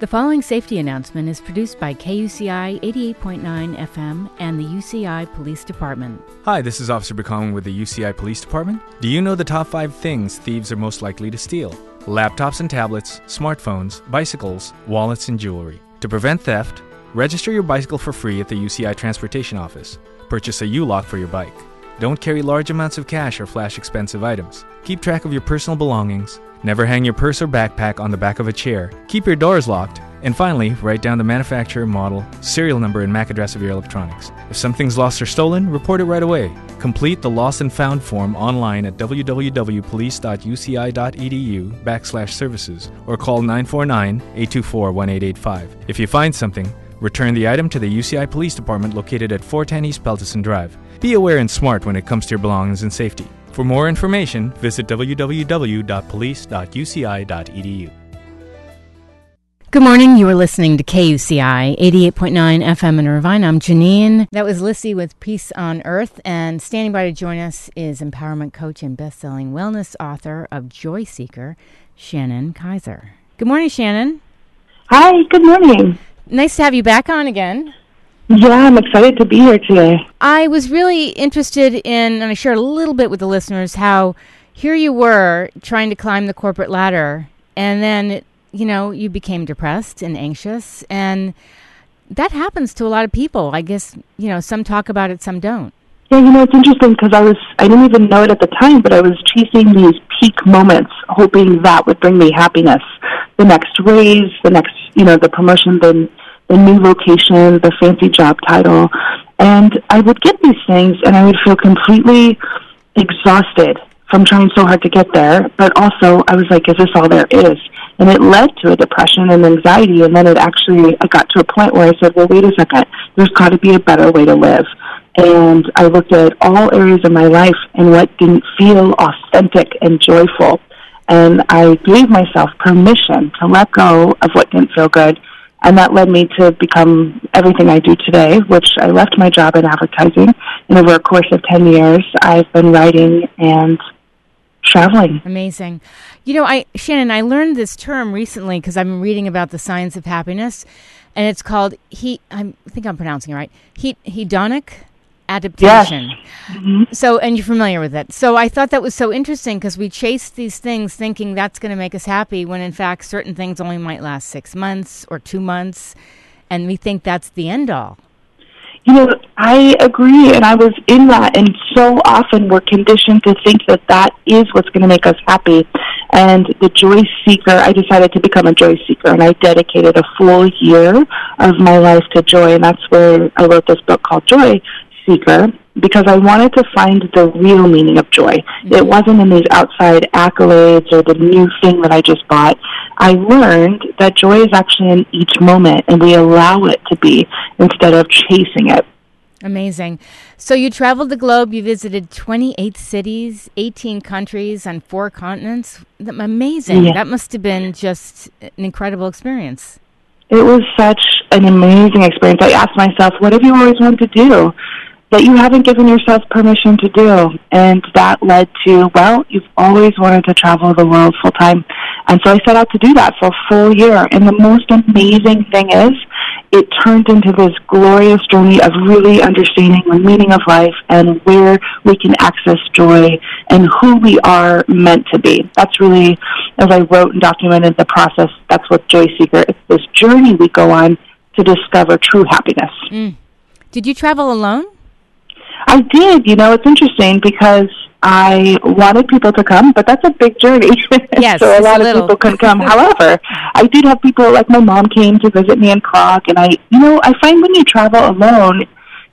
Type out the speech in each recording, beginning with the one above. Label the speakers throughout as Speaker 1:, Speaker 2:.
Speaker 1: The following safety announcement is produced by KUCI 88.9 FM and the UCI Police Department.
Speaker 2: Hi, this is Officer Bacon with the UCI Police Department. Do you know the top five things thieves are most likely to steal? Laptops and tablets, smartphones, bicycles, wallets, and jewelry. To prevent theft, register your bicycle for free at the UCI Transportation Office. Purchase a U lock for your bike. Don't carry large amounts of cash or flash expensive items. Keep track of your personal belongings. Never hang your purse or backpack on the back of a chair. Keep your doors locked. And finally, write down the manufacturer, model, serial number, and MAC address of your electronics. If something's lost or stolen, report it right away. Complete the lost and found form online at www.police.uci.edu backslash services or call 949-824-1885. If you find something, return the item to the UCI Police Department located at 410 East Peltason Drive. Be aware and smart when it comes to your belongings and safety. For more information, visit www.police.uci.edu.
Speaker 1: Good morning. You are listening to KUCI 88.9 FM in Irvine. I'm Janeane. That was Lissy with Peace on Earth. And standing by to join us is empowerment coach and best-selling wellness author of Joy Seeker, Shannon Kaiser. Good morning, Shannon.
Speaker 3: Hi, good morning.
Speaker 1: Nice to have you back on again.
Speaker 3: Yeah, I'm excited to be here today.
Speaker 1: I was really interested in, and I shared a little bit with the listeners, how here you were trying to climb the corporate ladder, and then, you know, you became depressed and anxious. And that happens to a lot of people. I guess, you know, some talk about it, some don't.
Speaker 3: Yeah, you know, it's interesting because I was, I didn't even know it at the time, but I was chasing these peak moments, hoping that would bring me happiness. The next raise, the next, you know, the promotion, the the new location, the fancy job title. And I would get these things and I would feel completely exhausted from trying so hard to get there. But also, I was like, is this all there is? And it led to a depression and anxiety. And then it actually, I got to a point where I said, well, wait a second, there's got to be a better way to live. And I looked at all areas of my life and what didn't feel authentic and joyful. And I gave myself permission to let go of what didn't feel good and that led me to become everything I do today, which I left my job in advertising. And over a course of 10 years, I've been writing and traveling.
Speaker 1: Amazing. You know, I Shannon, I learned this term recently because I'm reading about the science of happiness, and it's called he. I think I'm pronouncing it right. He, hedonic adaptation.
Speaker 3: Yes. Mm-hmm.
Speaker 1: So, and you're familiar with it. So, I thought that was so interesting because we chase these things thinking that's going to make us happy when in fact certain things only might last six months or two months, and we think that's the end all.
Speaker 3: You know, I agree, and I was in that, and so often we're conditioned to think that that is what's going to make us happy. And the joy seeker, I decided to become a joy seeker, and I dedicated a full year of my life to joy, and that's where I wrote this book called Joy, seeker because I wanted to find the real meaning of joy. Mm-hmm. It wasn't in these outside accolades or the new thing that I just bought. I learned that joy is actually in each moment and we allow it to be instead of chasing it.
Speaker 1: Amazing. So you traveled the globe, you visited 28 cities, 18 countries on four continents. Amazing. Yeah. That must have been just an incredible experience.
Speaker 3: It was such an amazing experience. I asked myself, what have you always wanted to do? That you haven't given yourself permission to do. And that led to, well, you've always wanted to travel the world full time. And so I set out to do that for a full year. And the most amazing thing is, it turned into this glorious journey of really understanding the meaning of life and where we can access joy and who we are meant to be. That's really, as I wrote and documented the process, that's what Joy Seeker, it's this journey we go on to discover true happiness.
Speaker 1: Mm. Did you travel alone?
Speaker 3: I did. You know, it's interesting because I wanted people to come, but that's a big journey.
Speaker 1: Yes,
Speaker 3: so a lot
Speaker 1: a
Speaker 3: of people couldn't come. However, I did have people like my mom came to visit me in Prague, and I, you know, I find when you travel alone,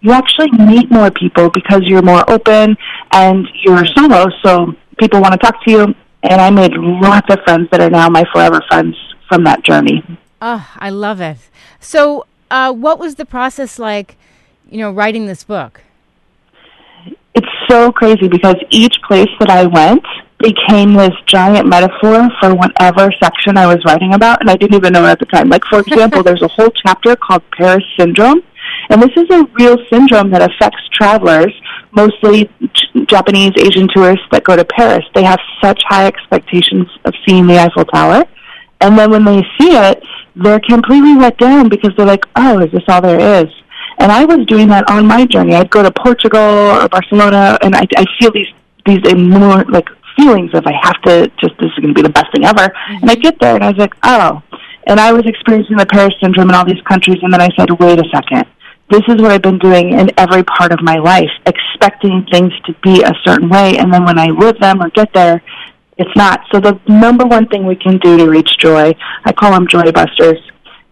Speaker 3: you actually meet more people because you're more open and you're solo, so people want to talk to you. And I made lots of friends that are now my forever friends from that journey.
Speaker 1: Oh, I love it. So, uh, what was the process like, you know, writing this book?
Speaker 3: So crazy because each place that I went became this giant metaphor for whatever section I was writing about, and I didn't even know it at the time. Like, for example, there's a whole chapter called Paris Syndrome, and this is a real syndrome that affects travelers, mostly Japanese, Asian tourists that go to Paris. They have such high expectations of seeing the Eiffel Tower, and then when they see it, they're completely let down because they're like, oh, is this all there is? And I was doing that on my journey. I'd go to Portugal or Barcelona, and I, I feel these these more like feelings of I have to just this is going to be the best thing ever. Mm-hmm. And I get there, and I was like, oh. And I was experiencing the Paris syndrome in all these countries, and then I said, wait a second. This is what I've been doing in every part of my life, expecting things to be a certain way, and then when I live them or get there, it's not. So the number one thing we can do to reach joy, I call them joy busters,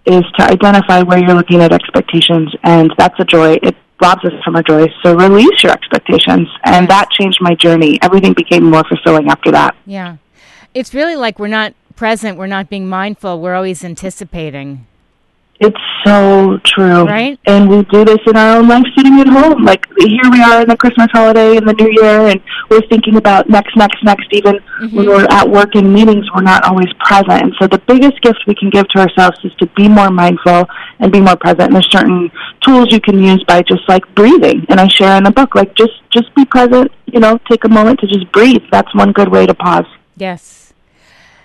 Speaker 3: is to identify where you're looking at expectations, and that's a joy. It robs us from our joy. So release your expectations, and that changed my journey. Everything became more fulfilling after that.
Speaker 1: Yeah, it's really like we're not present. We're not being mindful. We're always anticipating.
Speaker 3: It's so true.
Speaker 1: Right?
Speaker 3: And we do this in our own life sitting at home. Like here we are in the Christmas holiday and the New Year and we're thinking about next, next, next. Even mm-hmm. when we're at work in meetings, we're not always present. And so the biggest gift we can give to ourselves is to be more mindful and be more present. And there's certain tools you can use by just like breathing. And I share in the book, like just, just be present, you know, take a moment to just breathe. That's one good way to pause.
Speaker 1: Yes.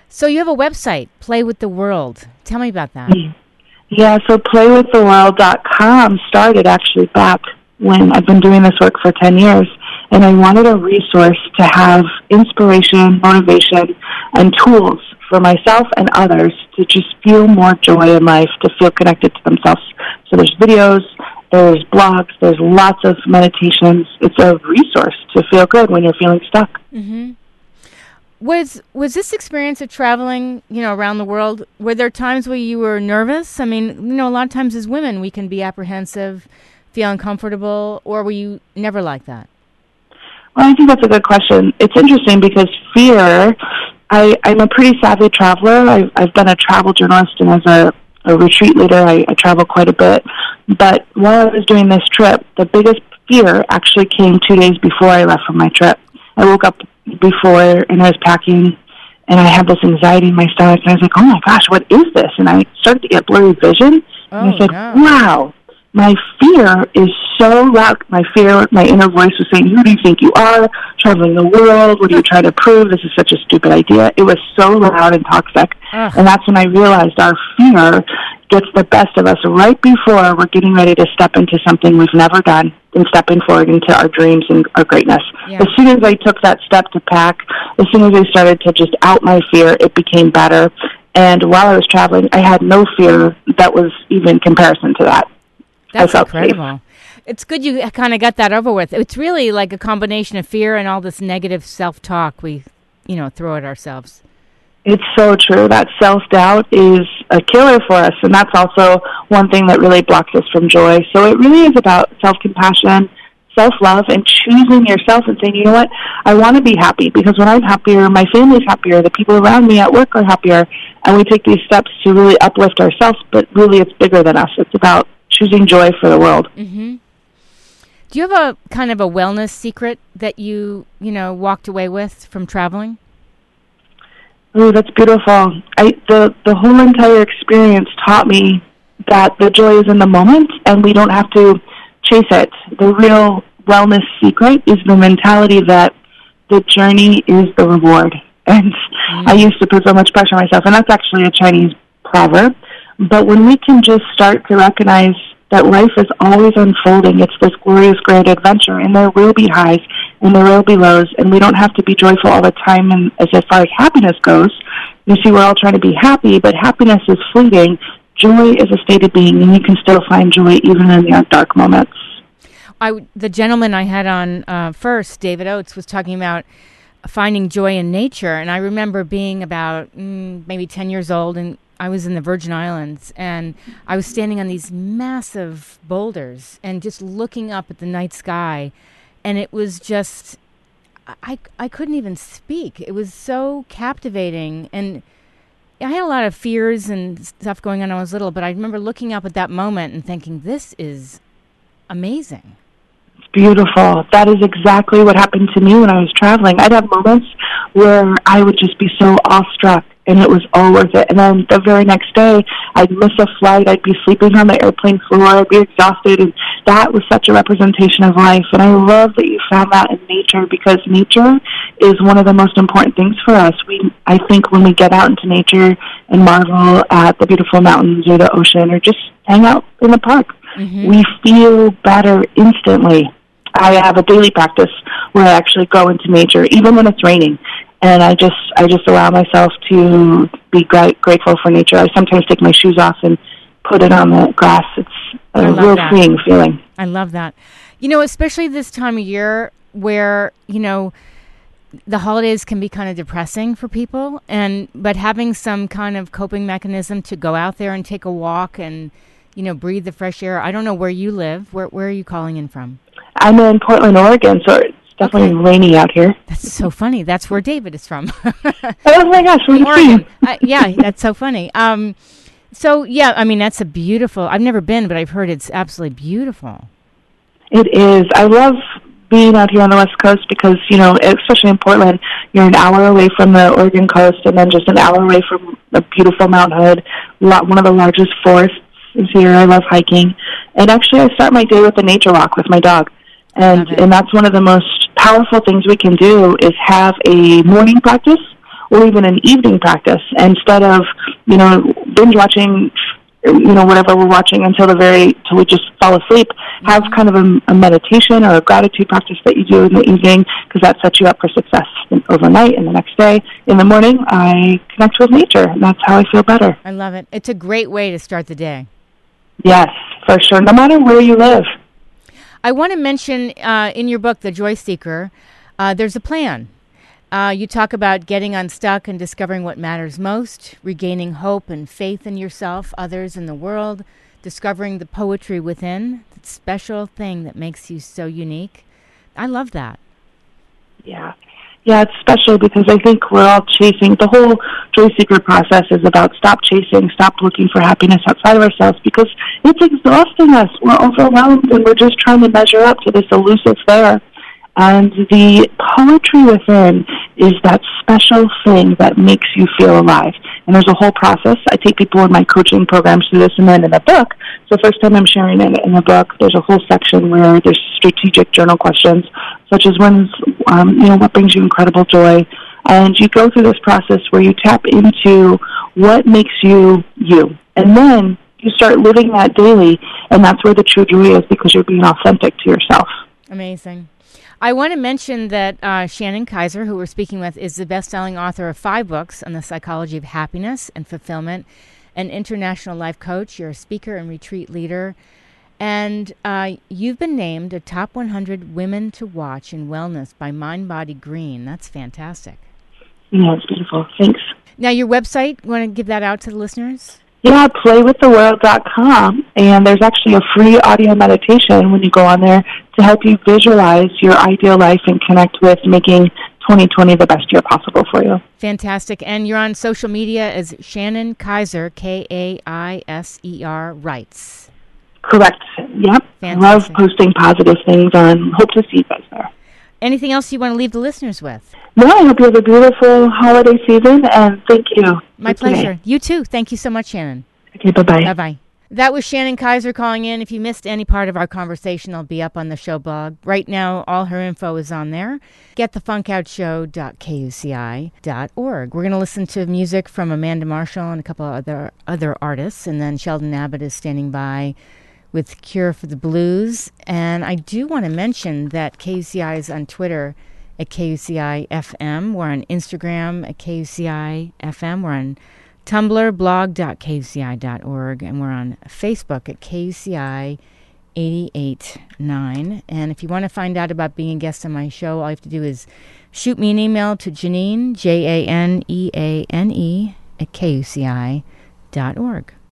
Speaker 1: So you have a website, Play with the World. Tell me about that.
Speaker 3: Mm-hmm. Yeah, so playwiththeworld.com started actually back when I've been doing this work for 10 years. And I wanted a resource to have inspiration, motivation, and tools for myself and others to just feel more joy in life, to feel connected to themselves. So there's videos, there's blogs, there's lots of meditations. It's a resource to feel good when you're feeling stuck.
Speaker 1: Mm-hmm. Was was this experience of traveling, you know, around the world? Were there times where you were nervous? I mean, you know, a lot of times as women, we can be apprehensive, feel uncomfortable, or were you never like that?
Speaker 3: Well, I think that's a good question. It's interesting because fear. I, I'm a pretty savvy traveler. I've, I've been a travel journalist and as a, a retreat leader, I, I travel quite a bit. But while I was doing this trip, the biggest fear actually came two days before I left for my trip. I woke up before and I was packing and I had this anxiety in my stomach and I was like, Oh my gosh, what is this? And I started to get blurry vision.
Speaker 1: Oh,
Speaker 3: and I oh, said,
Speaker 1: no.
Speaker 3: Wow, my fear is so loud. My fear, my inner voice was saying, Who do you think you are? Traveling the world? What are you trying to prove? This is such a stupid idea. It was so loud and toxic.
Speaker 1: Ugh.
Speaker 3: And that's when I realized our fear gets the best of us right before we're getting ready to step into something we've never done and stepping forward into our dreams and our greatness.
Speaker 1: Yeah.
Speaker 3: As soon as I took that step to pack, as soon as I started to just out my fear, it became better. And while I was traveling, I had no fear that was even comparison to that.
Speaker 1: That's incredible.
Speaker 3: safe.
Speaker 1: It's good you kind of got that over with. It's really like a combination of fear and all this negative self-talk we, you know, throw at ourselves.
Speaker 3: It's so true. That self doubt is a killer for us, and that's also one thing that really blocks us from joy. So it really is about self compassion, self love, and choosing yourself and saying, you know what, I want to be happy because when I'm happier, my family's happier, the people around me at work are happier, and we take these steps to really uplift ourselves. But really, it's bigger than us. It's about choosing joy for the world.
Speaker 1: Mm-hmm. Do you have a kind of a wellness secret that you, you know, walked away with from traveling?
Speaker 3: Oh, that's beautiful. I the the whole entire experience taught me that the joy is in the moment and we don't have to chase it. The real wellness secret is the mentality that the journey is the reward. And I mm. used to put so much pressure on myself, and that's actually a Chinese proverb. But when we can just start to recognize that life is always unfolding, it's this glorious, great adventure, and there will be highs and there will be lows, and we don't have to be joyful all the time. And as far as happiness goes, you see, we're all trying to be happy, but happiness is fleeting. Joy is a state of being, and you can still find joy even in your dark moments.
Speaker 1: I the gentleman I had on uh, first, David Oates, was talking about finding joy in nature, and I remember being about mm, maybe ten years old, and I was in the Virgin Islands, and I was standing on these massive boulders and just looking up at the night sky, and it was just. I, I couldn't even speak. It was so captivating. And I had a lot of fears and stuff going on when I was little, but I remember looking up at that moment and thinking, this is amazing.
Speaker 3: Beautiful. That is exactly what happened to me when I was traveling. I'd have moments where I would just be so awestruck and it was all worth it. And then the very next day, I'd miss a flight. I'd be sleeping on the airplane floor. I'd be exhausted, and that was such a representation of life. And I love that you found that in nature because nature is one of the most important things for us. We, I think, when we get out into nature and marvel at the beautiful mountains or the ocean or just hang out in the park, mm-hmm. we feel better instantly. I have a daily practice where I actually go into nature, even when it's raining, and I just I just allow myself to be gra- grateful for nature. I sometimes take my shoes off and put it on the grass. It's a real that. freeing feeling.
Speaker 1: I love that. You know, especially this time of year where you know the holidays can be kind of depressing for people, and but having some kind of coping mechanism to go out there and take a walk and you know breathe the fresh air. I don't know where you live. Where where are you calling in from?
Speaker 3: I'm in Portland, Oregon, so it's definitely okay. rainy out here.
Speaker 1: That's so funny. That's where David is from.
Speaker 3: oh my gosh, Oregon.
Speaker 1: Uh, yeah, that's so funny. Um, so yeah, I mean that's a beautiful. I've never been, but I've heard it's absolutely beautiful.
Speaker 3: It is. I love being out here on the west coast because you know, especially in Portland, you're an hour away from the Oregon coast, and then just an hour away from the beautiful Mount Hood, one of the largest forests is here. I love hiking, and actually, I start my day with a nature walk with my dog, and and that's one of the most powerful things we can do is have a morning practice or even an evening practice instead of you know binge watching you know whatever we're watching until the very till we just fall asleep have kind of a, a meditation or a gratitude practice that you do in the evening because that sets you up for success overnight and the next day. In the morning i connect with nature and that's how i feel better.
Speaker 1: I love it. It's a great way to start the day.
Speaker 3: Yes for sure no matter where you live.
Speaker 1: I want to mention uh, in your book, The Joy Seeker, uh, there's a plan. Uh, you talk about getting unstuck and discovering what matters most, regaining hope and faith in yourself, others, in the world, discovering the poetry within, that special thing that makes you so unique. I love that.
Speaker 3: Yeah. Yeah, it's special because I think we're all chasing the whole joy seeker process is about stop chasing, stop looking for happiness outside of ourselves because it's exhausting us. We're overwhelmed and we're just trying to measure up to this elusive there. And the poetry within is that special thing that makes you feel alive. And there's a whole process. I take people in my coaching programs through this and then in the book. So first time I'm sharing it in the book, there's a whole section where there's strategic journal questions, such as when's, um, you know, what brings you incredible joy? And you go through this process where you tap into what makes you you. And then you start living that daily, and that's where the true joy is because you're being authentic to yourself.
Speaker 1: Amazing. I want to mention that uh, Shannon Kaiser, who we're speaking with, is the best selling author of five books on the psychology of happiness and fulfillment, an international life coach. You're a speaker and retreat leader. And uh, you've been named a top 100 women to watch in wellness by Mind Body Green. That's fantastic.
Speaker 3: Yeah, it's beautiful. Thanks.
Speaker 1: Now, your website, want to give that out to the listeners?
Speaker 3: Yeah, playwiththeworld.com, and there's actually a free audio meditation when you go on there to help you visualize your ideal life and connect with making 2020 the best year possible for you.
Speaker 1: Fantastic. And you're on social media as Shannon Kaiser, K A I S E R, writes.
Speaker 3: Correct. Yep. Fantastic. Love posting positive things on. Hope to see you guys there.
Speaker 1: Anything else you want to leave the listeners with?
Speaker 3: No, I hope you have a beautiful holiday season, and thank you.
Speaker 1: My pleasure. Today. You too. Thank you so much, Shannon.
Speaker 3: Okay, bye bye.
Speaker 1: Bye bye. That was Shannon Kaiser calling in. If you missed any part of our conversation, I'll be up on the show blog. Right now, all her info is on there. GetTheFunkOutShow.kuci.org. We're going to listen to music from Amanda Marshall and a couple other other artists, and then Sheldon Abbott is standing by with Cure for the Blues. And I do want to mention that KUCI is on Twitter at KUCI FM. We're on Instagram at KUCI FM. We're on Tumblr, blog.kuci.org. And we're on Facebook at KUCI 889. And if you want to find out about being a guest on my show, all you have to do is shoot me an email to Janeane, J A N E A N E, at KUCI.org.